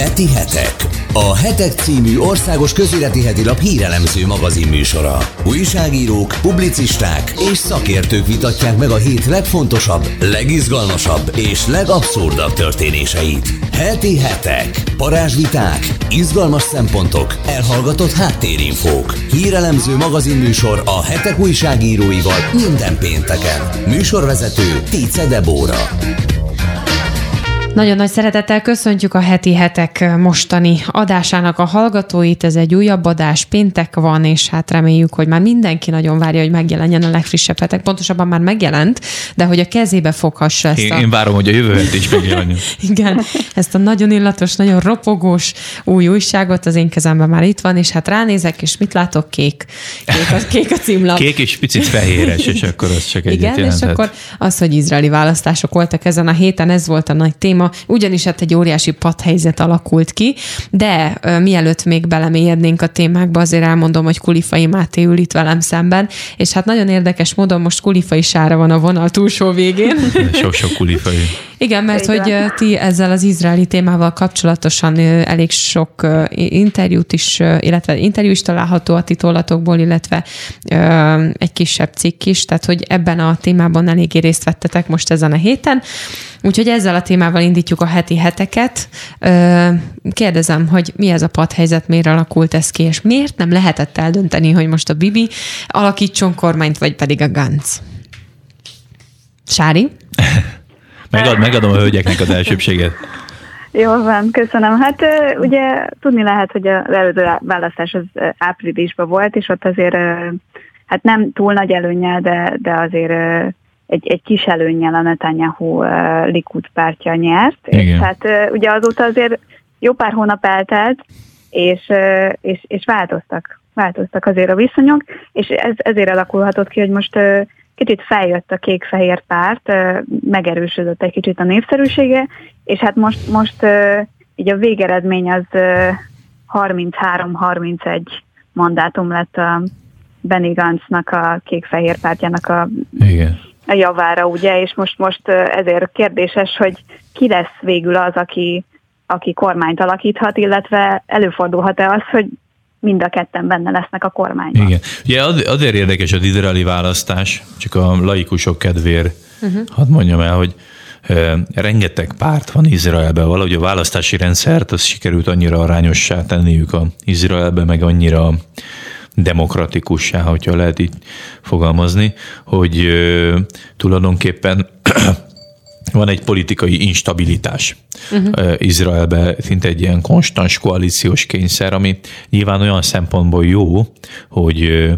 Heti hetek. A Hetek című országos közéleti heti hírelemző magazin műsora. Újságírók, publicisták és szakértők vitatják meg a hét legfontosabb, legizgalmasabb és legabszurdabb történéseit. Heti hetek. Parázsviták, izgalmas szempontok, elhallgatott háttérinfók. Hírelemző magazin műsor a Hetek újságíróival minden pénteken. Műsorvezető Tice Debóra. Nagyon nagy szeretettel köszöntjük a heti hetek mostani adásának a hallgatóit. Ez egy újabb adás, péntek van, és hát reméljük, hogy már mindenki nagyon várja, hogy megjelenjen a legfrissebb hetek. Pontosabban már megjelent, de hogy a kezébe foghassa ezt én, a... Én várom, hogy a jövő is megjelenjen. Igen, ezt a nagyon illatos, nagyon ropogós új újságot az én kezemben már itt van, és hát ránézek, és mit látok? Kék. Kék a, kék a címlap. Kék és picit fehéres, és akkor az csak egyet Igen, jelentett. és akkor az, hogy izraeli választások voltak ezen a héten, ez volt a nagy téma, téma, ugyanis hát egy óriási padhelyzet alakult ki, de ö, mielőtt még belemélyednénk a témákba, azért elmondom, hogy Kulifai Máté ül itt velem szemben, és hát nagyon érdekes módon most Kulifai Sára van a vonal túlsó végén. Sok-sok kulifai. Igen, mert hogy ti ezzel az izraeli témával kapcsolatosan elég sok interjút is, illetve interjú is található a titolatokból, illetve egy kisebb cikk is, tehát hogy ebben a témában eléggé részt vettetek most ezen a héten. Úgyhogy ezzel a témával indítjuk a heti heteket. Kérdezem, hogy mi ez a padhelyzet, miért alakult ez ki, és miért nem lehetett eldönteni, hogy most a Bibi alakítson kormányt, vagy pedig a Gantz? Sári? Megad, megadom a hölgyeknek az elsőbséget. Jó van, köszönöm. Hát ugye tudni lehet, hogy az előző választás az áprilisban volt, és ott azért hát nem túl nagy előnyel, de, de azért egy, egy kis előnyel a Netanyahu Likud pártja nyert. Igen. És hát ugye azóta azért jó pár hónap eltelt, és, és, és változtak, változtak azért a viszonyok, és ez, ezért alakulhatott ki, hogy most kicsit feljött a kék-fehér párt, megerősödött egy kicsit a népszerűsége, és hát most, most így a végeredmény az 33-31 mandátum lett a Benny Gantznak a kék-fehér pártjának a, Igen. a javára, ugye, és most, most ezért kérdéses, hogy ki lesz végül az, aki, aki kormányt alakíthat, illetve előfordulhat-e az, hogy mind a ketten benne lesznek a kormányban. Igen. Ugye azért érdekes az izraeli választás, csak a laikusok kedvéért uh-huh. hadd mondjam el, hogy rengeteg párt van Izraelben, valahogy a választási rendszert az sikerült annyira arányossá tenniük a Izraelbe, meg annyira demokratikussá, hogyha lehet így fogalmazni, hogy tulajdonképpen van egy politikai instabilitás uh-huh. Izraelbe, szinte egy ilyen konstans koalíciós kényszer, ami nyilván olyan szempontból jó, hogy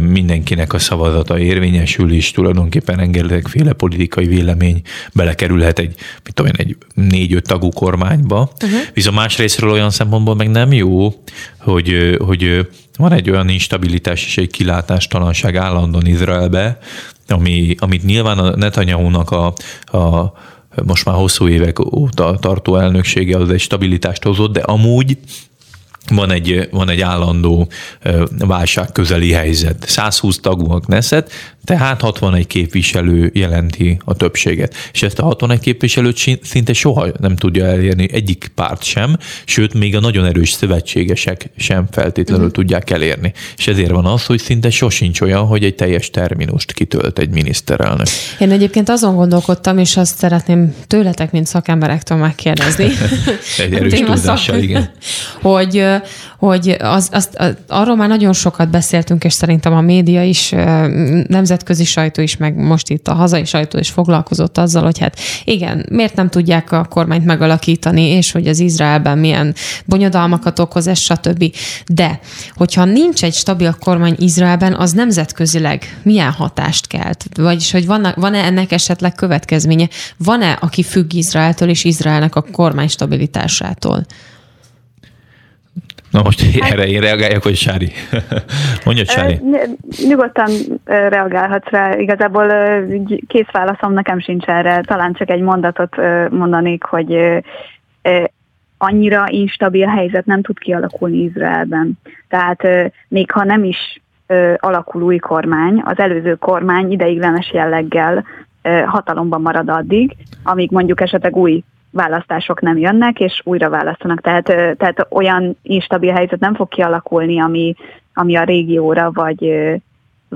mindenkinek a szavazata érvényesül, és tulajdonképpen rengetegféle politikai vélemény belekerülhet egy, mit tudom én, egy négy-öt tagú kormányba. Uh-huh. Viszont másrésztről olyan szempontból meg nem jó, hogy, hogy van egy olyan instabilitás és egy kilátástalanság állandóan Izraelbe, ami, amit nyilván a Netanyahu-nak a, a most már hosszú évek óta tartó elnöksége az egy stabilitást hozott, de amúgy van egy, van egy állandó válság közeli helyzet. 120 tagú a Knesset, tehát 61 képviselő jelenti a többséget. És ezt a 61 képviselőt szinte soha nem tudja elérni egyik párt sem, sőt, még a nagyon erős szövetségesek sem feltétlenül uh-huh. tudják elérni. És ezért van az, hogy szinte sosincs olyan, hogy egy teljes terminust kitölt egy miniszterelnök. Én egyébként azon gondolkodtam, és azt szeretném tőletek, mint szakemberektől megkérdezni. egy erős tudással, igen. Hogy, hogy az, azt, arról már nagyon sokat beszéltünk, és szerintem a média is, nemzetközi sajtó is, meg most itt a hazai sajtó is foglalkozott azzal, hogy hát igen, miért nem tudják a kormányt megalakítani, és hogy az Izraelben milyen bonyodalmakat okoz, ez stb. De, hogyha nincs egy stabil kormány Izraelben, az nemzetközileg milyen hatást kelt? Vagyis, hogy van, van-e ennek esetleg következménye? Van-e, aki függ Izraeltől és Izraelnek a kormány stabilitásától? Na most erre én reagáljak, hogy Sári? Mondja, Sári. Nyugodtan reagálhatsz rá. Igazából kész válaszom nekem sincs erre. Talán csak egy mondatot mondanék, hogy annyira instabil helyzet nem tud kialakulni Izraelben. Tehát még ha nem is alakul új kormány, az előző kormány ideiglenes jelleggel hatalomban marad addig, amíg mondjuk esetleg új választások nem jönnek, és újra választanak. Tehát, tehát olyan instabil helyzet nem fog kialakulni, ami, ami a régióra vagy,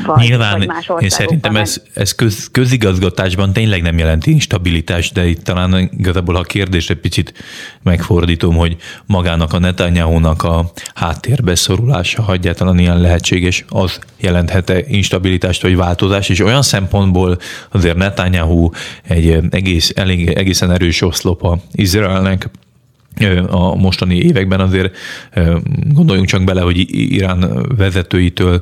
vagy, Nyilván, vagy más én szerintem ez, ez köz, közigazgatásban tényleg nem jelenti instabilitást, de itt talán igazából a kérdést egy picit megfordítom, hogy magának a Netanyahu-nak a háttérbe szorulása, ha egyáltalán ilyen lehetséges, az jelenthet-e instabilitást vagy változást, és olyan szempontból azért Netanyahu egy egész, elég, egészen erős oszlopa Izraelnek, a mostani években azért gondoljunk csak bele, hogy Irán vezetőitől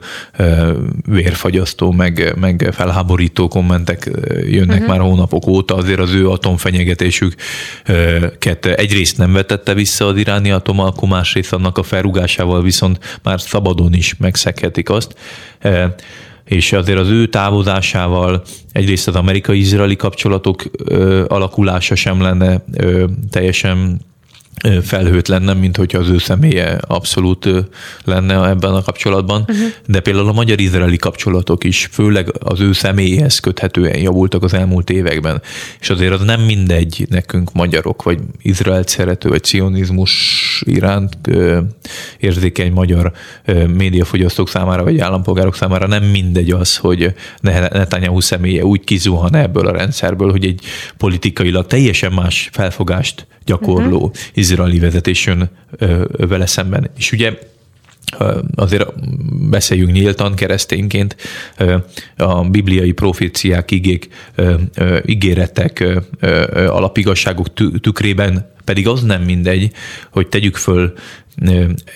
vérfagyasztó, meg, meg felháborító kommentek jönnek uh-huh. már hónapok óta, azért az ő atomfenyegetésüket egyrészt nem vetette vissza az iráni atomalkú, másrészt annak a felrugásával viszont már szabadon is megszekhetik azt és azért az ő távozásával egyrészt az amerikai-izraeli kapcsolatok ö, alakulása sem lenne ö, teljesen felhőtlen, mint hogyha az ő személye abszolút lenne ebben a kapcsolatban, uh-huh. de például a magyar-izraeli kapcsolatok is, főleg az ő személyhez köthetően javultak az elmúlt években, és azért az nem mindegy nekünk magyarok, vagy Izraelt szerető, vagy cionizmus iránt érzékeny magyar médiafogyasztók számára, vagy állampolgárok számára nem mindegy az, hogy Netanyahu személye úgy kizuhan ebből a rendszerből, hogy egy politikailag teljesen más felfogást gyakorló uh-huh. izraeli vezetés jön vele szemben. És ugye azért beszéljünk nyíltan keresztényként, a bibliai proféciák, igék, ígéretek, alapigasságok tükrében pedig az nem mindegy, hogy tegyük föl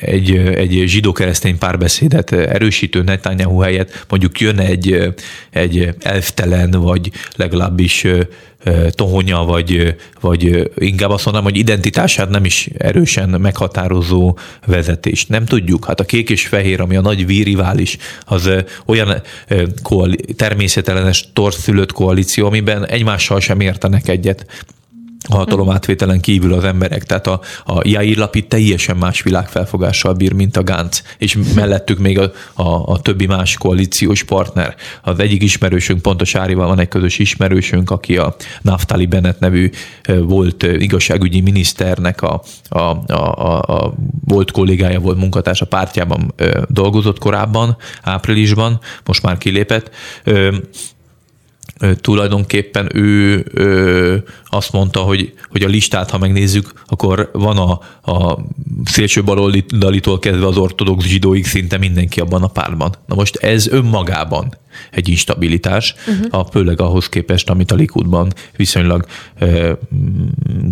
egy, egy zsidó-keresztény párbeszédet erősítő Netanyahu helyett mondjuk jön egy, egy elftelen, vagy legalábbis tohonya, vagy, vagy inkább azt mondanám, hogy identitását nem is erősen meghatározó vezetés. Nem tudjuk. Hát a kék és fehér, ami a nagy vírivális, az olyan koali- természetellenes torszülött koalíció, amiben egymással sem értenek egyet a hatalom átvételen kívül az emberek. Tehát a, a Jair Lapid teljesen más világfelfogással bír, mint a Gantz, és mellettük még a, a, a többi más koalíciós partner. Az egyik ismerősünk, pontos Árival van egy közös ismerősünk, aki a Naftali Bennett nevű volt igazságügyi miniszternek a, a, a, a, a volt kollégája, volt munkatársa pártjában dolgozott korábban, áprilisban, most már kilépett tulajdonképpen ő ö, azt mondta, hogy, hogy a listát, ha megnézzük, akkor van a, a szélső baloldalitól kezdve az ortodox zsidóig szinte mindenki abban a pártban. Na most ez önmagában egy instabilitás, uh-huh. a, főleg ahhoz képest, amit a Likudban viszonylag ö,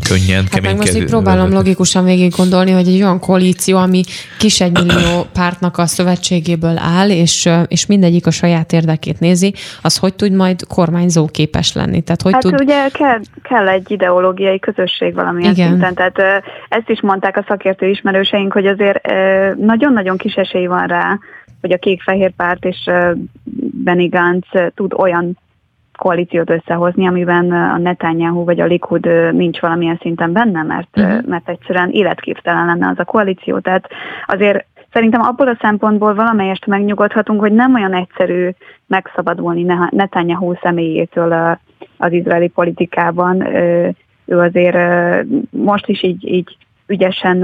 könnyen, hát kemény most így próbálom logikusan végig gondolni, hogy egy olyan koalíció, ami kis egymillió pártnak a szövetségéből áll, és, és mindegyik a saját érdekét nézi, az hogy tud majd kormányzó képes lenni? Tehát, hogy hát tud... ugye kell, kell egy ideológiai közösség valamilyen Igen. szinten, tehát ezt is mondták a szakértő ismerőseink, hogy azért nagyon-nagyon kis esély van rá, hogy a kék-fehér párt és Benny Gantz tud olyan koalíciót összehozni, amiben a Netanyahu vagy a Likud nincs valamilyen szinten benne, mert, uh-huh. mert egyszerűen életképtelen lenne az a koalíció. Tehát azért szerintem abból a szempontból valamelyest megnyugodhatunk, hogy nem olyan egyszerű megszabadulni Netanyahu személyétől az izraeli politikában. Ő azért most is így, így ügyesen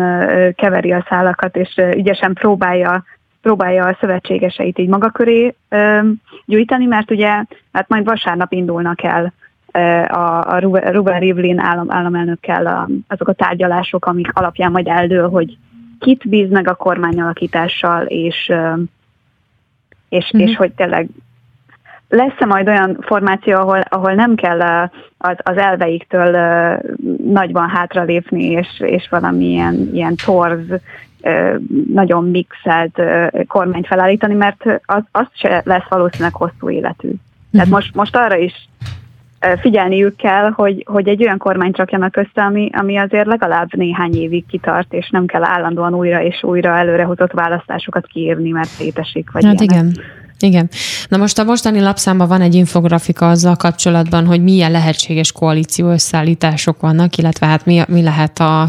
keveri a szálakat, és ügyesen próbálja próbálja a szövetségeseit így maga köré ö, gyújtani, mert ugye hát majd vasárnap indulnak el a, a Ruben Rivlin állam, államelnökkel a, azok a tárgyalások, amik alapján majd eldől, hogy kit bíz meg a kormányalakítással, és, és, mm-hmm. és hogy tényleg lesz-e majd olyan formáció, ahol, ahol nem kell az, az elveiktől nagyban hátralépni, és, és valamilyen ilyen torz nagyon mixelt kormányt felállítani, mert az, az se lesz valószínűleg hosszú életű. Tehát mhm. most, most arra is figyelniük kell, hogy, hogy egy olyan kormányt rakjanak össze, ami, ami azért legalább néhány évig kitart, és nem kell állandóan újra és újra előrehozott választásokat kiírni, mert szétesik. Vagy hát ilyenek. igen. Igen. Na most a mostani lapszámban van egy infografika azzal kapcsolatban, hogy milyen lehetséges koalíció összeállítások vannak, illetve hát mi, mi lehet a,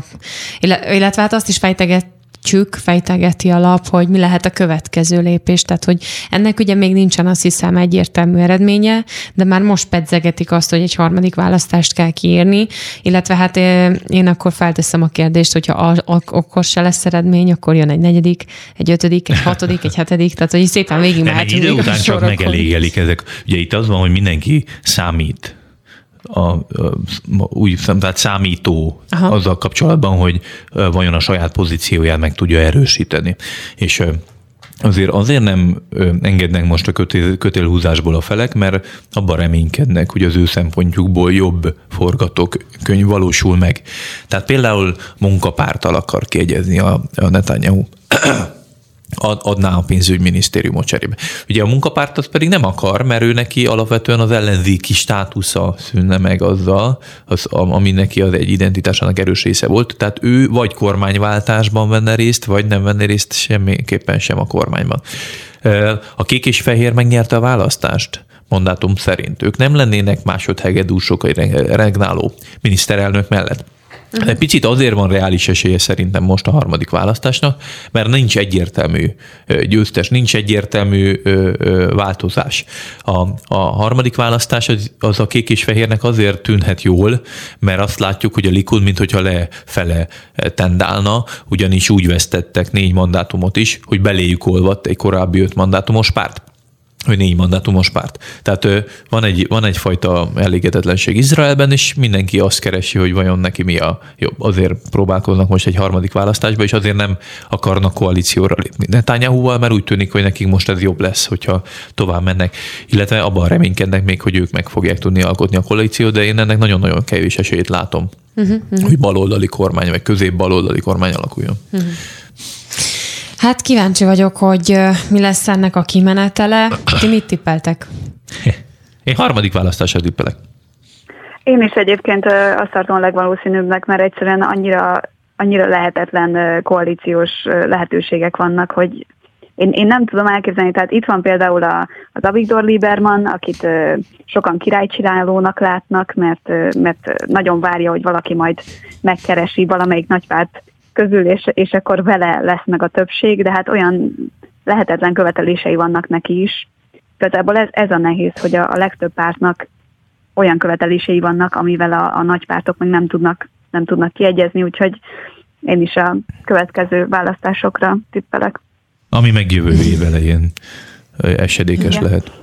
illetve hát azt is fejteget, fejtegetjük, fejtegeti a lap, hogy mi lehet a következő lépés. Tehát, hogy ennek ugye még nincsen azt hiszem egyértelmű eredménye, de már most pedzegetik azt, hogy egy harmadik választást kell kiírni, illetve hát én akkor felteszem a kérdést, hogyha akkor se lesz eredmény, akkor jön egy negyedik, egy ötödik, egy hatodik, egy hetedik, tehát hogy szépen végig. Egy idő után csak megelégelik ezek. Ugye itt az van, hogy mindenki számít a, a, úgy tehát számító Aha. azzal kapcsolatban, hogy vajon a saját pozícióját meg tudja erősíteni. És azért azért nem engednek most a kötél, kötélhúzásból a felek, mert abban reménykednek, hogy az ő szempontjukból jobb forgatókönyv valósul meg. Tehát például munkapártal akar kiegyezni a, a Netanyahu adná a pénzügyminisztériumot cserébe. Ugye a munkapárt az pedig nem akar, mert ő neki alapvetően az ellenzéki státusza szűnne meg azzal, az, ami neki az egy identitásának erős része volt. Tehát ő vagy kormányváltásban venne részt, vagy nem venne részt semmiképpen sem a kormányban. A kék és fehér megnyerte a választást mandátum szerint. Ők nem lennének másodhegedúsok egy regnáló miniszterelnök mellett. Egy picit azért van reális esélye szerintem most a harmadik választásnak, mert nincs egyértelmű győztes, nincs egyértelmű változás. A, a harmadik választás az, az a kék és fehérnek azért tűnhet jól, mert azt látjuk, hogy a Likud, mintha lefele tendálna, ugyanis úgy vesztettek négy mandátumot is, hogy beléjük olvadt egy korábbi öt mandátumos párt hogy négy mandátumos párt. Tehát van, egy, van egyfajta elégedetlenség Izraelben, és mindenki azt keresi, hogy vajon neki mi a jobb. Azért próbálkoznak most egy harmadik választásba, és azért nem akarnak koalícióra lépni. Netanyahu-val, mert úgy tűnik, hogy nekik most ez jobb lesz, hogyha tovább mennek. Illetve abban reménykednek még, hogy ők meg fogják tudni alkotni a koalíciót, de én ennek nagyon-nagyon kevés esélyt látom, uh-huh, uh-huh. hogy baloldali kormány, vagy közép-baloldali kormány alakuljon. Uh-huh. Hát kíváncsi vagyok, hogy mi lesz ennek a kimenetele. Ti mit tippeltek? Én harmadik választásra tippelek. Én is egyébként azt tartom a legvalószínűbbnek, mert egyszerűen annyira, annyira lehetetlen koalíciós lehetőségek vannak, hogy én, én nem tudom elképzelni, tehát itt van például a, az Avigdor Lieberman, akit sokan királycsinálónak látnak, mert, mert nagyon várja, hogy valaki majd megkeresi valamelyik nagypárt közül, és, és akkor vele lesz meg a többség, de hát olyan lehetetlen követelései vannak neki is. Igazából ez, ez a nehéz, hogy a, a legtöbb pártnak olyan követelései vannak, amivel a, a nagy pártok meg nem tudnak, nem tudnak kiegyezni, úgyhogy én is a következő választásokra tippelek. Ami meg jövő év elején esedékes Igen. lehet.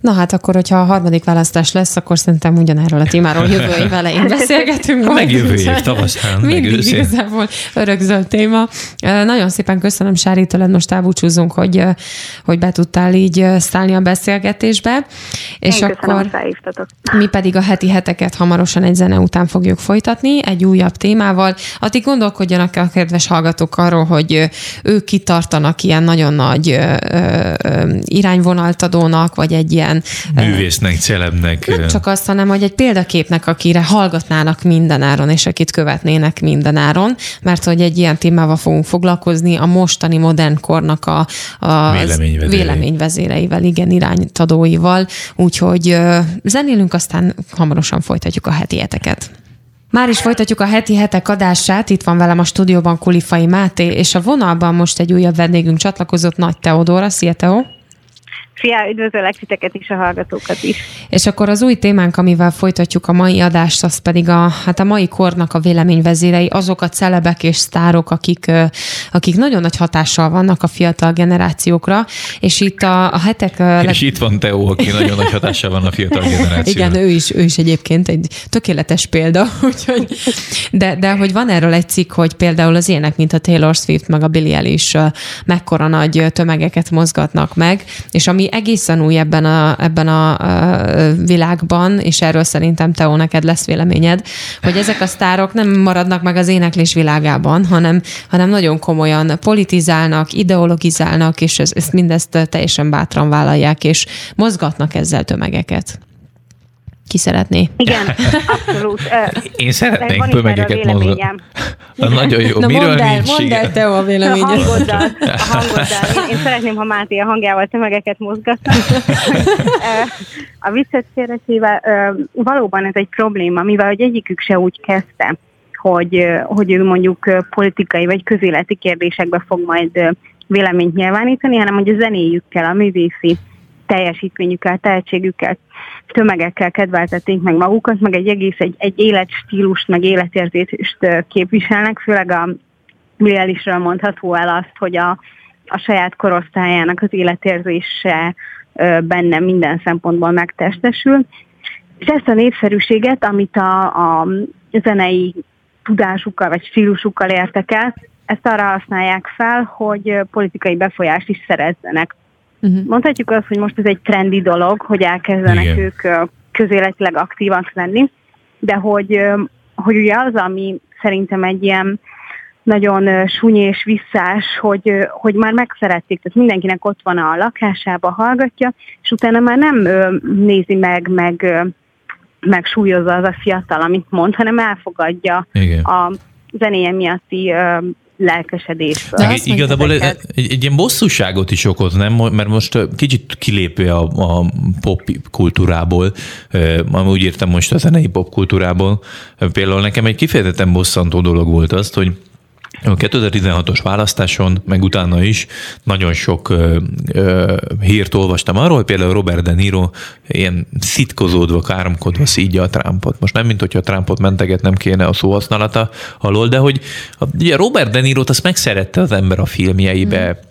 Na hát akkor, hogyha a harmadik választás lesz, akkor szerintem ugyanerről a témáról jövő év elején beszélgetünk. Majd. Meg jövő év tavaszán. Mindig meg igazából örökzöld téma. Nagyon szépen köszönöm, Sári, tőled most elbúcsúzunk, hogy, hogy be tudtál így szállni a beszélgetésbe. És Én akkor mi pedig a heti heteket hamarosan egy zene után fogjuk folytatni, egy újabb témával. Addig gondolkodjanak a kedves hallgatók arról, hogy ők kitartanak ilyen nagyon nagy irányvonalt adónak, vagy egy ilyen... Művésznek, celebnek. Nem csak azt, hanem, hogy egy példaképnek, akire hallgatnának mindenáron, és akit követnének mindenáron, mert hogy egy ilyen témával fogunk foglalkozni, a mostani modern kornak a, a véleményvezérei. véleményvezéreivel, igen, iránytadóival, úgyhogy zenélünk, aztán hamarosan folytatjuk a heti heteket. Már is folytatjuk a heti hetek adását, itt van velem a stúdióban Kulifai Máté, és a vonalban most egy újabb vendégünk csatlakozott, Nagy Teodóra. Szia, Teó! Szia, üdvözöllek titeket is, a hallgatókat is. És akkor az új témánk, amivel folytatjuk a mai adást, az pedig a, hát a mai kornak a véleményvezérei, azok a celebek és sztárok, akik, akik nagyon nagy hatással vannak a fiatal generációkra, és itt a, a hetek... És itt van Teó, aki nagyon nagy hatással van a fiatal generációra. Igen, ő is, ő is egyébként egy tökéletes példa, úgyhogy, de, de hogy van erről egy cikk, hogy például az ének, mint a Taylor Swift, meg a Billie Eilish mekkora nagy tömegeket mozgatnak meg, és ami egészen új ebben a, ebben a, világban, és erről szerintem Teó, neked lesz véleményed, hogy ezek a sztárok nem maradnak meg az éneklés világában, hanem, hanem nagyon komolyan politizálnak, ideologizálnak, és ezt, mindezt teljesen bátran vállalják, és mozgatnak ezzel tömegeket. Ki szeretné? Igen, abszolút. Én szeretnék tömegeket mozgatni. Nagyon jó. Na Miről mondd el, nincs mondd el te a véleményed. A hangoddal. A hangoddal. Én, én szeretném, ha Máté a hangjával tömegeket mozgatna. a viccet félretéve, valóban ez egy probléma, mivel hogy egyikük se úgy kezdte, hogy, hogy ő mondjuk politikai vagy közéleti kérdésekbe fog majd véleményt nyilvánítani, hanem hogy a zenéjükkel, a művészi teljesítményükkel, tehetségükkel, tömegekkel kedveltették meg magukat, meg egy egész egy, egy életstílust, meg életérzést képviselnek, főleg a Billie mondható el azt, hogy a, a saját korosztályának az életérzése benne minden szempontból megtestesül. És ezt a népszerűséget, amit a, a zenei tudásukkal vagy stílusukkal értek el, ezt arra használják fel, hogy politikai befolyást is szerezzenek. Uh-huh. Mondhatjuk azt, hogy most ez egy trendi dolog, hogy elkezdenek Igen. ők közéletileg aktívak lenni, de hogy, hogy ugye az, ami szerintem egy ilyen nagyon súnyi és visszás, hogy, hogy már megszerették, tehát mindenkinek ott van a lakásába, hallgatja, és utána már nem nézi meg, meg, meg súlyozza az a fiatal, amit mond, hanem elfogadja Igen. a zenéje miatti lelkesedésből. De igazából egy, egy, egy ilyen bosszúságot is okoz, nem? Mert most kicsit kilépve a, a pop kultúrából, úgy értem most a zenei pop kultúrából, például nekem egy kifejezetten bosszantó dolog volt azt, hogy a 2016-os választáson, meg utána is nagyon sok ö, ö, hírt olvastam arról, hogy például Robert De Niro ilyen szitkozódva, káromkodva szídja a Trumpot. Most nem, mint hogyha a Trumpot menteget nem kéne a szóhasználata alól, de hogy ugye Robert De Niro-t azt megszerette az ember a filmjeibe, mm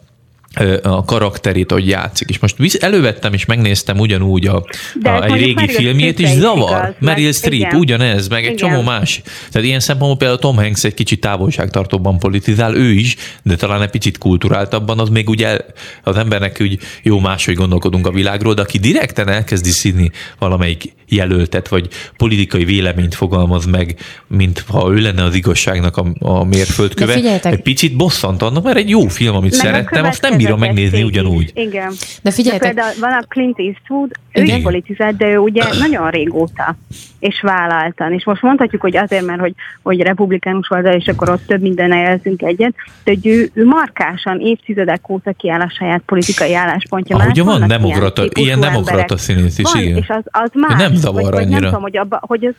a karakterét, hogy játszik. És most elővettem és megnéztem ugyanúgy a, a egy régi Meryl filmjét, és zavar. Igaz, Meryl Streep, ugyanez, meg egy igen. csomó más. Tehát ilyen szempontból például Tom Hanks egy kicsit távolságtartóban politizál, ő is, de talán egy picit kulturáltabban, az még ugye az embernek úgy jó máshogy gondolkodunk a világról, de aki direkten elkezdi színi valamelyik jelöltet, vagy politikai véleményt fogalmaz meg, mint ha ő lenne az igazságnak a, a mérföldköve. Egy picit bosszant annak, mert egy jó film, amit meg szerettem, azt nem bírom megnézni ugyanúgy. Igen. De figyeljetek. De például van a Clint Eastwood, ő is politizált, de ő ugye nagyon régóta és vállaltan. És most mondhatjuk, hogy azért, mert hogy, hogy republikánus oldal, és akkor ott több minden jelzünk egyet, de hogy ő, ő markásan évtizedek óta kiáll a saját politikai álláspontja. Ahogy van demokrata, ilyen, ilyen demokrata színész is, van, igen. És az, az más, nem zavar vagy, annyira. nem tudom, hogy, abba, hogy ez,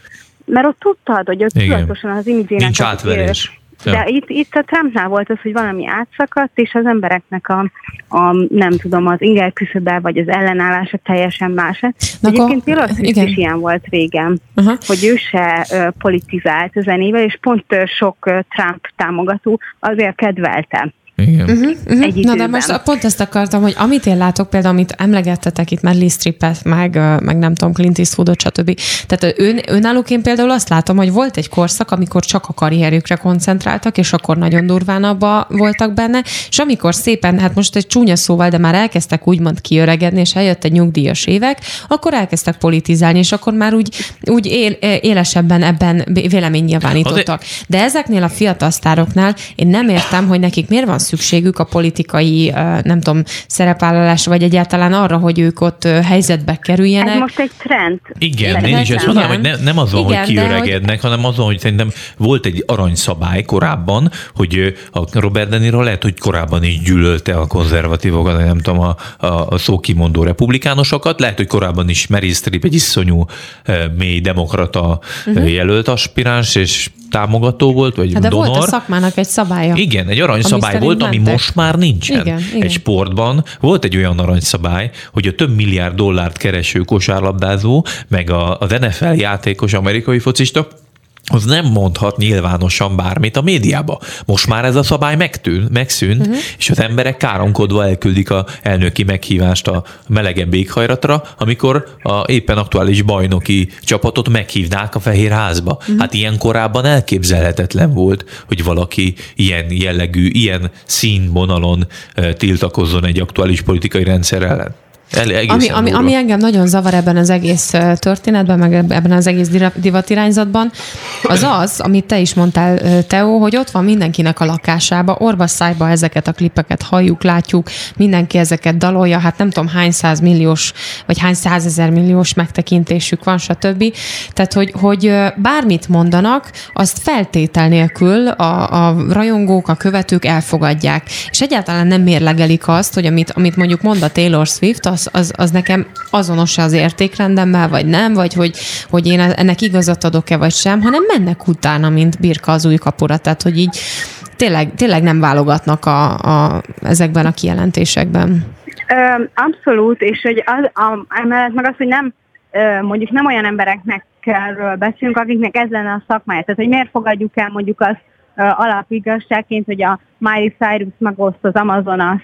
mert ott tudtad, hogy ott tudatosan az imidzsének... Nincs átverés. De ja. itt, itt a Trumpnál volt az, hogy valami átszakadt, és az embereknek a, a nem tudom, az inger küszöbe, vagy az ellenállása teljesen más. Egyébként Taylor is ilyen volt régen, uh-huh. hogy ő se uh, politizált a zenével, és pont uh, sok uh, Trump támogató azért kedvelte igen. Uh-huh, uh-huh. Na de most pont ezt akartam, hogy amit én látok, például amit emlegettetek itt Meryl Streepet, meg, meg nem tudom, Clint Eastwoodot, stb. Tehát ön, önállók én például azt látom, hogy volt egy korszak, amikor csak a karrierjükre koncentráltak, és akkor nagyon durván abba voltak benne, és amikor szépen, hát most egy csúnya szóval, de már elkezdtek úgymond kiöregedni, és eljött egy nyugdíjas évek, akkor elkezdtek politizálni, és akkor már úgy, úgy él, élesebben ebben vélemény nyilvánítottak. De ezeknél a fiatal sztároknál én nem értem, hogy nekik miért van szükségük a politikai, nem tudom, szerepvállalásra, vagy egyáltalán arra, hogy ők ott helyzetbe kerüljenek. Ez most egy trend. Igen, én is ezt mondanám, hogy ne, nem azon, Igen, hogy kiöregednek, hogy... hanem azon, hogy szerintem volt egy aranyszabály korábban, hogy a Robert De Niro lehet, hogy korábban is gyűlölte a konzervatívokat, nem tudom, a, a, a szókimondó republikánusokat, lehet, hogy korábban is Meryl Streep egy iszonyú mély demokrata uh-huh. jelölt aspiráns, és támogató volt, vagy hát de donor. volt a szakmának egy szabálya. Igen, egy aranyszabály volt, ami mentek. most már nincsen. Igen, igen. Egy sportban volt egy olyan aranyszabály, hogy a több milliárd dollárt kereső kosárlabdázó, meg a, az NFL játékos amerikai focista az nem mondhat nyilvánosan bármit a médiába. Most már ez a szabály megtűn, megszűnt, uh-huh. és az emberek káromkodva elküldik a elnöki meghívást a melegebb éghajlatra, amikor a éppen aktuális bajnoki csapatot meghívnák a Fehér Házba. Uh-huh. Hát ilyen korábban elképzelhetetlen volt, hogy valaki ilyen jellegű, ilyen színvonalon tiltakozzon egy aktuális politikai rendszer ellen. El, ami, ami, ami engem nagyon zavar ebben az egész történetben, meg ebben az egész divatirányzatban, az az, amit te is mondtál, Teó, hogy ott van mindenkinek a lakásába, orva szájba ezeket a klipeket halljuk, látjuk, mindenki ezeket dalolja, hát nem tudom hány milliós, vagy hány százezer milliós megtekintésük van, stb. Tehát, hogy, hogy bármit mondanak, azt feltétel nélkül a, a rajongók, a követők elfogadják. És egyáltalán nem mérlegelik azt, hogy amit, amit mondjuk mond a Taylor Swift, az az, az, az nekem azonos az értékrendemmel, vagy nem, vagy hogy, hogy én ennek igazat adok-e, vagy sem, hanem mennek utána, mint birka az új kapura. Tehát, hogy így tényleg, tényleg nem válogatnak a, a, ezekben a kijelentésekben. Abszolút, és hogy az, a, emellett meg az, hogy nem mondjuk nem olyan embereknek kell beszélünk, akiknek ez lenne a szakmája. Tehát, hogy miért fogadjuk el mondjuk azt alapigazságként, hogy a Miley Cyrus megoszt az Amazonas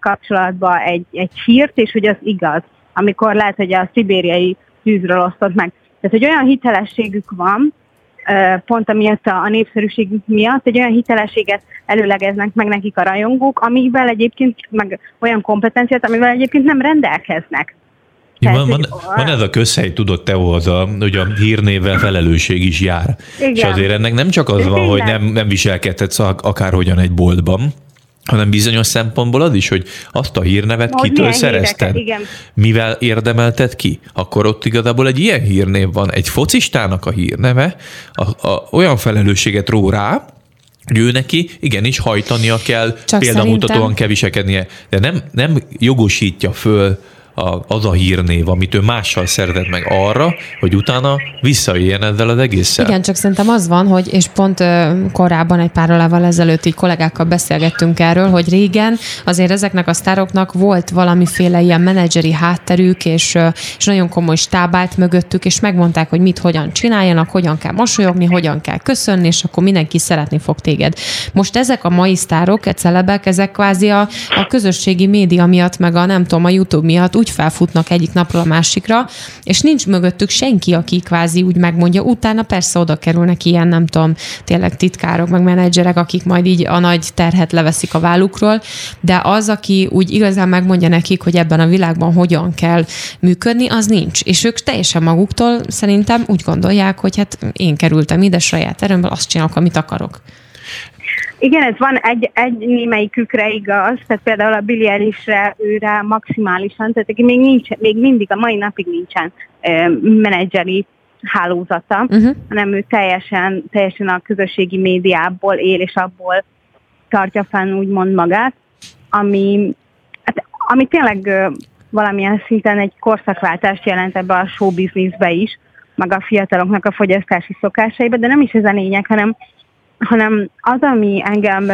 kapcsolatban egy, egy hírt, és hogy az igaz, amikor lehet, hogy a szibériai tűzről osztott meg. Tehát, hogy olyan hitelességük van, pont amiatt a, a népszerűségük miatt, egy olyan hitelességet előlegeznek meg nekik a rajongók, amivel egyébként, meg olyan kompetenciát, amivel egyébként nem rendelkeznek. Tehát, van, van, van ez a közhely, tudod, te az a, hogy a hírnévvel felelősség is jár. Igen. És azért ennek nem csak az van, hogy nem, nem viselkedhetsz akárhogyan egy boltban, hanem bizonyos szempontból az is, hogy azt a hírnevet Most kitől szerezted, híreket, igen. mivel érdemelted ki, akkor ott igazából egy ilyen hírnév van, egy focistának a hírneve, a, a, olyan felelősséget ró rá, hogy ő neki igenis hajtania kell, Csak példamutatóan szerintem... kell viselkednie, de nem, nem jogosítja föl a, az a hírnév, amit ő mással szerzett meg arra, hogy utána visszaéljen ezzel az egésszel. Igen, csak szerintem az van, hogy, és pont ö, korábban egy pár órával ezelőtt így kollégákkal beszélgettünk erről, hogy régen azért ezeknek a sztároknak volt valamiféle ilyen menedzseri hátterük, és, és nagyon komoly stábált mögöttük, és megmondták, hogy mit, hogyan csináljanak, hogyan kell mosolyogni, hogyan kell köszönni, és akkor mindenki szeretni fog téged. Most ezek a mai sztárok, egy celebek, ezek kvázi a, a közösségi média miatt, meg a nem tudom, a YouTube miatt úgy felfutnak egyik napról a másikra, és nincs mögöttük senki, aki kvázi úgy megmondja, utána persze oda kerülnek ilyen, nem tudom, tényleg titkárok, meg menedzserek, akik majd így a nagy terhet leveszik a vállukról, de az, aki úgy igazán megmondja nekik, hogy ebben a világban hogyan kell működni, az nincs. És ők teljesen maguktól szerintem úgy gondolják, hogy hát én kerültem ide saját erőmből, azt csinálok, amit akarok. Igen, ez van egy, egy némelyikükre igaz, tehát például a Billy Eilishre őre maximálisan, tehát még, nincs, még mindig a mai napig nincsen ö, menedzseri hálózata, uh-huh. hanem ő teljesen, teljesen a közösségi médiából él, és abból tartja fenn úgymond magát, ami, hát, ami tényleg ö, valamilyen szinten egy korszakváltást jelent ebbe a showbizniszbe is, meg a fiataloknak a fogyasztási szokásaiba, de nem is ez a lényeg, hanem hanem az, ami engem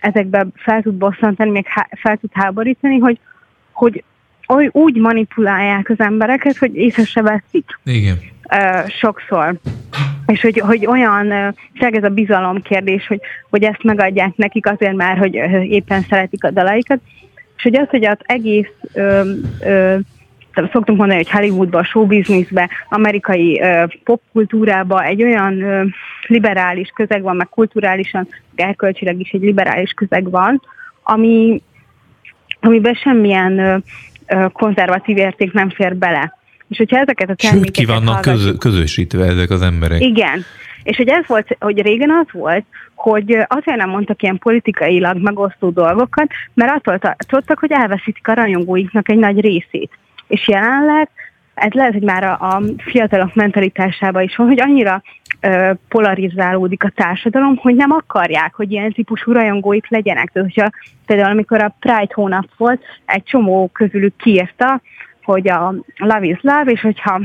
ezekbe fel tud bosszantani, még fel tud háborítani, hogy, hogy úgy manipulálják az embereket, hogy észre se veszik. Igen. sokszor. És hogy, hogy olyan, tényleg ez a bizalom kérdés, hogy, hogy ezt megadják nekik azért már, hogy éppen szeretik a dalaikat, és hogy az, hogy az egész ö, ö, szoktunk mondani, hogy Hollywoodba, showbizniszbe, amerikai popkultúrába egy olyan liberális közeg van, meg kulturálisan, erkölcsileg is egy liberális közeg van, ami, amiben semmilyen konzervatív érték nem fér bele. És hogyha ezeket a termékeket Sőt, ki vannak közö, közösítve ezek az emberek. Igen. És hogy ez volt, hogy régen az volt, hogy azért nem mondtak ilyen politikailag megosztó dolgokat, mert attól tartottak, hogy elveszítik a rajongóiknak egy nagy részét. És jelenleg ez lehet, hogy már a, a fiatalok mentalitásában is van, hogy annyira ö, polarizálódik a társadalom, hogy nem akarják, hogy ilyen típusú rajongóik legyenek. Tehát, hogyha például amikor a Pride hónap volt, egy csomó közülük kiírta, hogy a love is love, és hogyha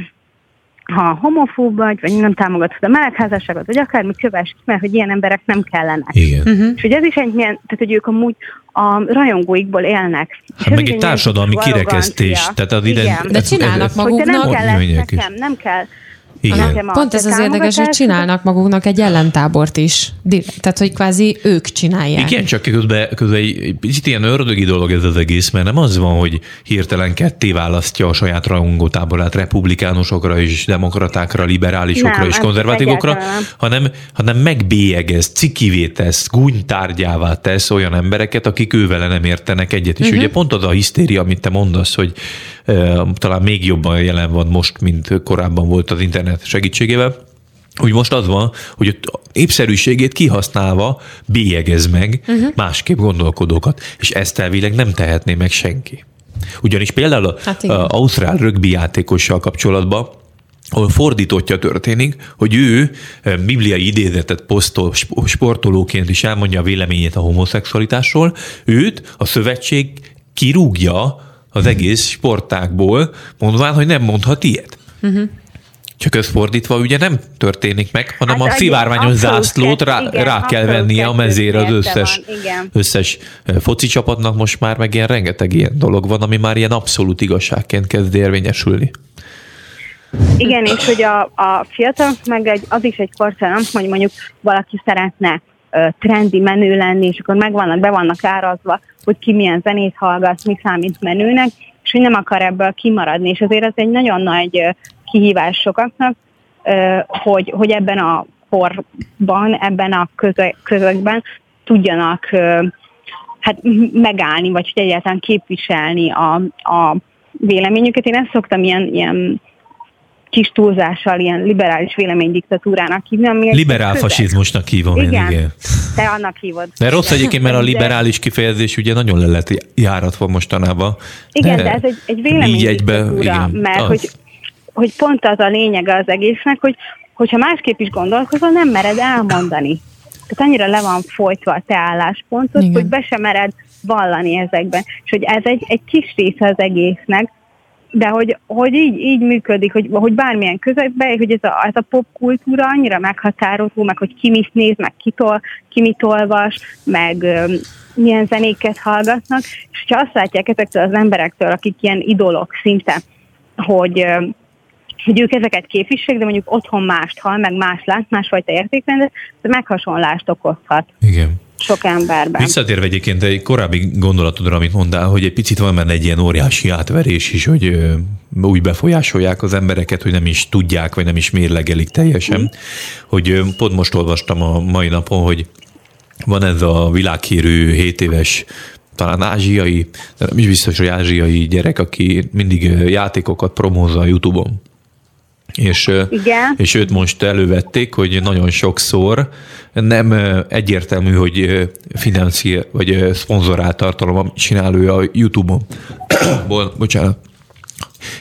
ha homofób vagy, vagy nem támogatod a melegházasságot, vagy akármit kövess, mert hogy ilyen emberek nem kellenek. Igen. Uh-huh. És hogy ez is egy milyen, tehát hogy ők amúgy a rajongóikból élnek. Hát meg egy társadalmi kirekesztés. Tehát az ide, De csinálnak maguknak. Hogy nem kell nekem, nem kell igen. Pont ez az érdekes, hogy csinálnak maguknak egy ellentábort is. Tehát, hogy kvázi ők csinálják. Igen, csak közben, közben egy picit ilyen ördögi dolog ez az egész, mert nem az van, hogy hirtelen ketté választja a saját rajongótáborát republikánusokra és demokratákra, liberálisokra nem, és konzervatívokra, hanem, hanem megbélyegez, cikivé tesz, gúnytárgyává tesz olyan embereket, akik ővele nem értenek egyet. És uh-huh. ugye pont az a hisztéria, amit te mondasz, hogy talán még jobban jelen van most, mint korábban volt az internet segítségével, hogy most az van, hogy a épszerűségét kihasználva bélyegez meg uh-huh. másképp gondolkodókat, és ezt elvileg nem tehetné meg senki. Ugyanis például az hát Ausztrál rögbi játékossal kapcsolatban ahol fordítottja történik, hogy ő bibliai idézetet posztol sportolóként is elmondja a véleményét a homoszexualitásról, őt a szövetség kirúgja az egész sportákból, mondván, hogy nem mondhat ilyet. Uh-huh. Csak összfordítva ugye nem történik meg, hanem hát, a szivárványos zászlót rá, igen, rá kell vennie a mezére az összes, van, összes foci csapatnak most már, meg ilyen rengeteg ilyen dolog van, ami már ilyen abszolút igazságként kezd érvényesülni. Igen, és hogy a, a fiatal meg egy, az is egy korszellem, hogy mondjuk valaki szeretne trendi menő lenni, és akkor megvannak, be vannak árazva, hogy ki milyen zenét hallgat, mi számít menőnek, és hogy nem akar ebből kimaradni. És azért ez egy nagyon nagy kihívás sokaknak, hogy, hogy ebben a korban, ebben a közeg, közegben tudjanak hát megállni, vagy hogy egyáltalán képviselni a, a véleményüket. Én ezt szoktam ilyen, ilyen kis túlzással ilyen liberális véleménydiktatúrának hívni. Ami Liberál fasizmusnak hívom igen, én, igen. Te annak hívod. De rossz egyébként, mert a liberális kifejezés ugye nagyon le lett járatva mostanában. Igen, de, de ez egy, egy véleménydiktatúra, mert az. hogy, hogy pont az a lényege az egésznek, hogy hogyha másképp is gondolkozol, nem mered elmondani. Tehát annyira le van folytva a te álláspontod, Igen. hogy be sem mered vallani ezekben. És hogy ez egy, egy kis része az egésznek, de hogy, hogy így, így működik, hogy, hogy bármilyen közegben, hogy ez a, ez a popkultúra annyira meghatározó, meg hogy ki mit néz, meg kitol, ki mit olvas, meg um, milyen zenéket hallgatnak, és ha azt látják ezektől az emberektől, akik ilyen idolok szinte, hogy, um, hogy ők ezeket képviselik, de mondjuk otthon mást hall, meg más lát, másfajta értékrendet, ez meghasonlást okozhat. Igen sok emberben. Visszatérve egyébként egy korábbi gondolatodra, amit mondtál, hogy egy picit van benne egy ilyen óriási átverés is, hogy úgy befolyásolják az embereket, hogy nem is tudják, vagy nem is mérlegelik teljesen. Mm. Hogy pont most olvastam a mai napon, hogy van ez a világhírű 7 éves talán ázsiai, de nem is biztos, hogy ázsiai gyerek, aki mindig játékokat promózza a Youtube-on. És, Igen. és őt most elővették, hogy nagyon sokszor nem egyértelmű, hogy financiál, vagy szponzorált tartalom csinál ő a YouTube-on. Bocsánat.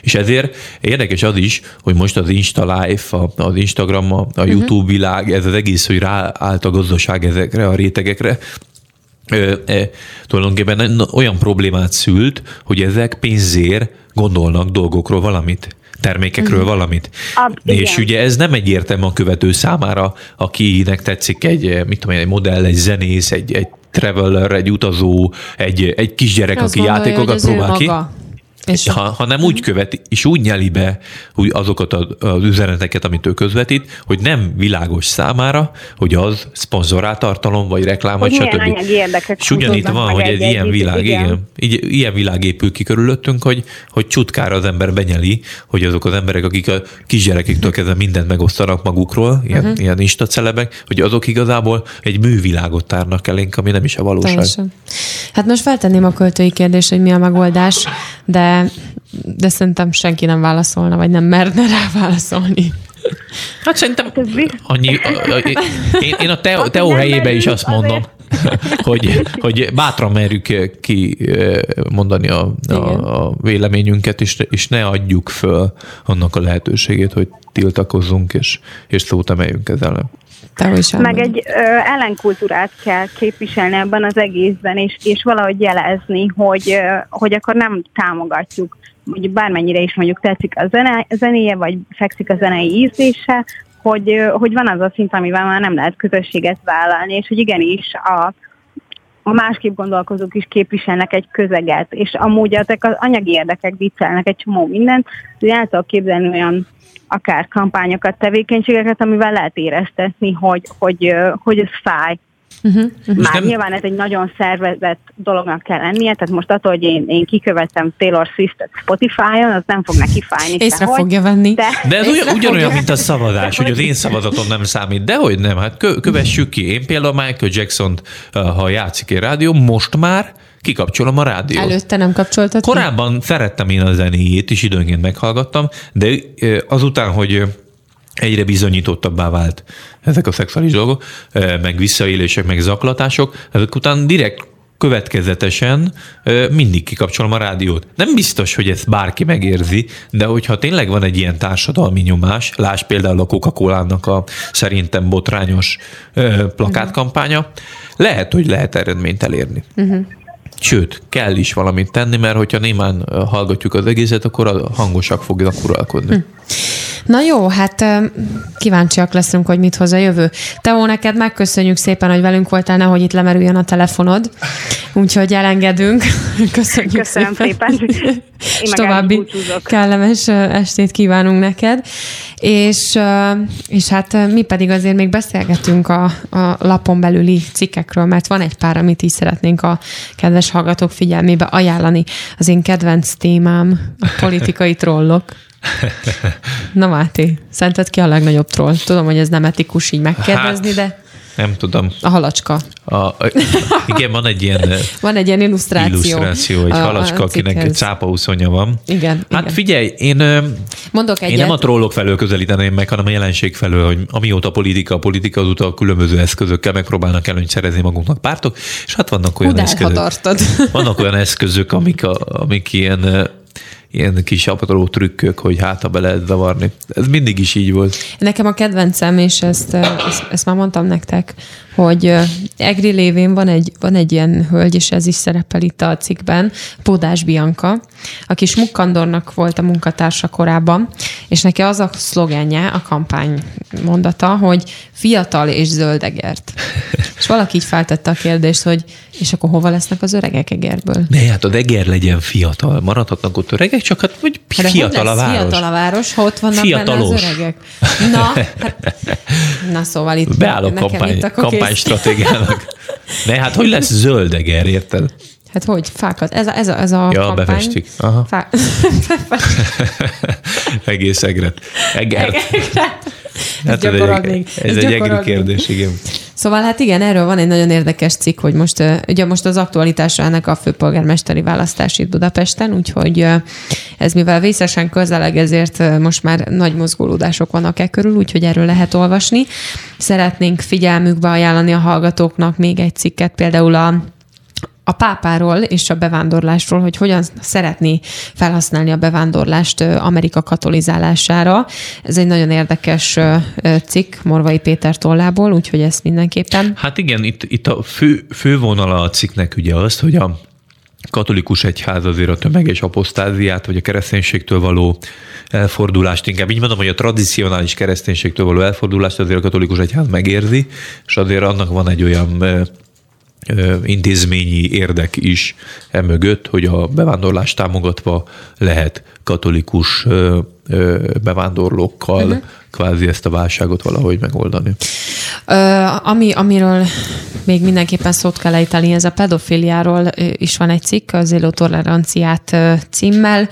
És ezért érdekes az is, hogy most az Insta Live, az Instagram, a uh-huh. YouTube világ, ez az egész, hogy ráállt a gazdaság ezekre a rétegekre, e, tulajdonképpen olyan problémát szült, hogy ezek pénzért gondolnak dolgokról valamit termékekről uh-huh. valamit. A, és igen. ugye ez nem egyértelmű a követő számára, akinek tetszik egy, mit tudom én, egy modell, egy zenész, egy, egy traveler, egy utazó, egy, egy kisgyerek, Azt aki gondolja, játékokat próbál ki. Maga és ha, ha nem úgy követi, és úgy nyeli be úgy azokat az üzeneteket, amit ő közvetít, hogy nem világos számára, hogy az szponzorált tartalom, vagy reklám, vagy stb. És ugyanitt van, hogy egy, egy ilyen világ, igen. igen így, ilyen világ épül ki körülöttünk, hogy, hogy csutkára az ember benyeli, hogy azok az emberek, akik a kisgyerekektől kezdve mindent megosztanak magukról, ilyen, uh-huh. ilyen instacelebek, hogy azok igazából egy művilágot tárnak elénk, ami nem is a valóság. Teljesen. Hát most feltenném a költői kérdést, hogy mi a megoldás, de de, szerintem senki nem válaszolna, vagy nem merne rá válaszolni. Hát szerintem annyi, én, én a Teo, Teo helyébe is azt mondom, hogy, hogy bátran merjük ki mondani a, a, a véleményünket, és, és ne adjuk föl annak a lehetőségét, hogy tiltakozzunk, és, és szót emeljünk ezzel. Is Meg egy ö, ellenkultúrát kell képviselni ebben az egészben, és, és valahogy jelezni, hogy, ö, hogy akkor nem támogatjuk, hogy bármennyire is mondjuk tetszik a zene, zenéje, vagy fekszik a zenei ízlése, hogy, hogy van az a szint, amivel már nem lehet közösséget vállalni, és hogy igenis a, a másképp gondolkozók is képviselnek egy közeget, és amúgy ezek az anyagi érdekek viccelnek egy csomó mindent, hogy el tudok képzelni olyan akár kampányokat, tevékenységeket, amivel lehet éreztetni, hogy, hogy, hogy ez fáj. Uh-huh, uh-huh. Már nem... nyilván ez egy nagyon szervezett dolognak kell lennie, tehát most attól, hogy én, én kikövettem Taylor Swift-et Spotify-on, az nem fog neki fájni. Észre sehogy, fogja venni. De, de ez ugyan, ugyanolyan, mint a szavazás, hogy az én szavazatom nem számít. De hogy nem, hát kö, kövessük ki. Én például Michael Jackson, ha játszik egy rádió, most már kikapcsolom a rádiót. Előtte nem kapcsoltad Korábban ki? szerettem én a zenéjét, és időnként meghallgattam, de azután, hogy egyre bizonyítottabbá vált ezek a szexuális dolgok, meg visszaélések, meg zaklatások, ezek után direkt következetesen mindig kikapcsolom a rádiót. Nem biztos, hogy ezt bárki megérzi, de hogyha tényleg van egy ilyen társadalmi nyomás, láss például a Coca-Cola-nak a szerintem botrányos plakátkampánya, lehet, hogy lehet eredményt elérni. Uh-huh. Sőt, kell is valamit tenni, mert hogyha némán hallgatjuk az egészet, akkor a hangosak fognak uralkodni. Hm. Na jó, hát kíváncsiak leszünk, hogy mit hoz a jövő. Teó, neked megköszönjük szépen, hogy velünk voltál, nehogy itt lemerüljön a telefonod. Úgyhogy elengedünk. Köszönjük Köszönöm szépen. szépen. És további kellemes estét kívánunk neked. És, és hát mi pedig azért még beszélgetünk a, a lapon belüli cikkekről, mert van egy pár, amit így szeretnénk a kedves hallgatók figyelmébe ajánlani. Az én kedvenc témám a politikai trollok. Na Máté, szerinted ki a legnagyobb troll? Tudom, hogy ez nem etikus így megkérdezni, hát, de... Nem tudom. A halacska. A, a, igen, van egy ilyen Van egy ilyen illusztráció. Illusztráció, egy a, halacska, a akinek cápa uszonya van. Igen. Hát igen. figyelj, én, Mondok egyet. én nem a trollok felől közelíteném meg, hanem a jelenség felől, hogy amióta politika, a politika azóta a különböző eszközökkel megpróbálnak előnyt szerezni magunknak pártok, és hát vannak olyan Hú, eszközök. Vannak olyan eszközök, amik, a, amik ilyen ilyen kis apró trükkök, hogy hát ha be lehet zavarni. Ez mindig is így volt. Nekem a kedvencem, és ezt, ezt, ezt már mondtam nektek, hogy Egri lévén van egy, van egy ilyen hölgy, és ez is szerepel itt a cikkben, Pódás Bianca, aki Smukkandornak volt a munkatársa korábban, és neki az a szlogenje, a kampány mondata, hogy fiatal és zöldegert. és valaki így feltette a kérdést, hogy és akkor hova lesznek az öregek Egerből? Ne, hát a Eger legyen fiatal. Maradhatnak ott öregek, csak hát hogy De fiatal a város. Fiatal a város, ha ott vannak Fiatalos. benne az öregek. Na, hát, na szóval itt Beállok kampány, itt kampánystratégiának. Ne, hát hogy lesz zöldeger, érted? Hát hogy? Fákat. Ez a, ez a, ez a ja, kampány. befestik. Aha. Fá... Egész egret. Egert. Hát ez, egy, ez egy egri kérdés, igen. Szóval hát igen, erről van egy nagyon érdekes cikk, hogy most, ugye most az aktualitása ennek a főpolgármesteri választás itt Budapesten, úgyhogy ez mivel vészesen közeleg, ezért most már nagy mozgolódások vannak e körül, úgyhogy erről lehet olvasni. Szeretnénk figyelmükbe ajánlani a hallgatóknak még egy cikket, például a a pápáról és a bevándorlásról, hogy hogyan szeretné felhasználni a bevándorlást Amerika katolizálására. Ez egy nagyon érdekes cikk Morvai Péter tollából, úgyhogy ezt mindenképpen. Hát igen, itt, itt a fő, fővonala a cikknek ugye az, hogy a katolikus egyház azért a tömeges apostáziát, vagy a kereszténységtől való elfordulást, inkább így mondom, hogy a tradicionális kereszténységtől való elfordulást azért a katolikus egyház megérzi, és azért annak van egy olyan intézményi érdek is emögött, hogy a bevándorlást támogatva lehet katolikus bevándorlókkal uh-huh. kvázi ezt a válságot valahogy megoldani. Ö, ami, amiről még mindenképpen szót kell ejteni, ez a pedofiliáról is van egy cikk, az élő toleranciát címmel,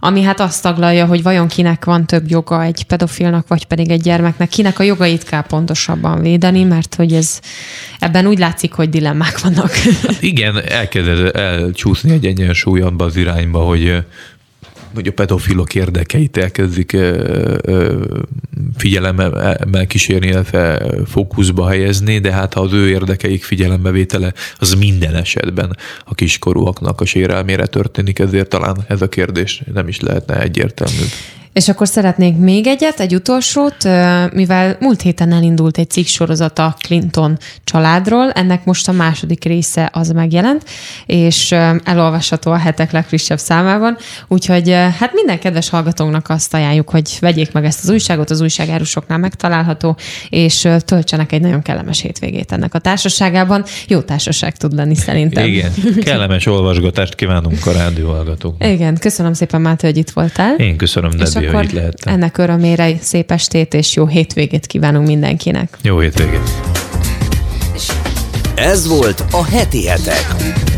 ami hát azt taglalja, hogy vajon kinek van több joga egy pedofilnak, vagy pedig egy gyermeknek, kinek a jogait kell pontosabban védeni, mert hogy ez ebben úgy látszik, hogy dilemmák vannak. Hát igen, elkezd elcsúszni egy egyensúly abba az irányba, hogy hogy a pedofilok érdekeit elkezdik figyelemmel kísérni, illetve fókuszba helyezni, de hát ha az ő érdekeik figyelembevétele, az minden esetben a kiskorúaknak a sérelmére történik, ezért talán ez a kérdés nem is lehetne egyértelmű. És akkor szeretnék még egyet, egy utolsót, mivel múlt héten elindult egy cikk sorozata Clinton családról, ennek most a második része az megjelent, és elolvasható a hetek legfrissebb számában, úgyhogy hát minden kedves hallgatónknak azt ajánljuk, hogy vegyék meg ezt az újságot, az újságárusoknál megtalálható, és töltsenek egy nagyon kellemes hétvégét ennek a társaságában. Jó társaság tud lenni szerintem. Igen, kellemes olvasgatást kívánunk a rádió hallgatóknak. Igen, köszönöm szépen, Máté, hogy itt voltál. Én köszönöm, Debbie, akkor hogy itt lehettem. ennek örömére szép estét és jó hétvégét kívánunk mindenkinek. Jó hétvégét! Ez volt a Heti Hetek.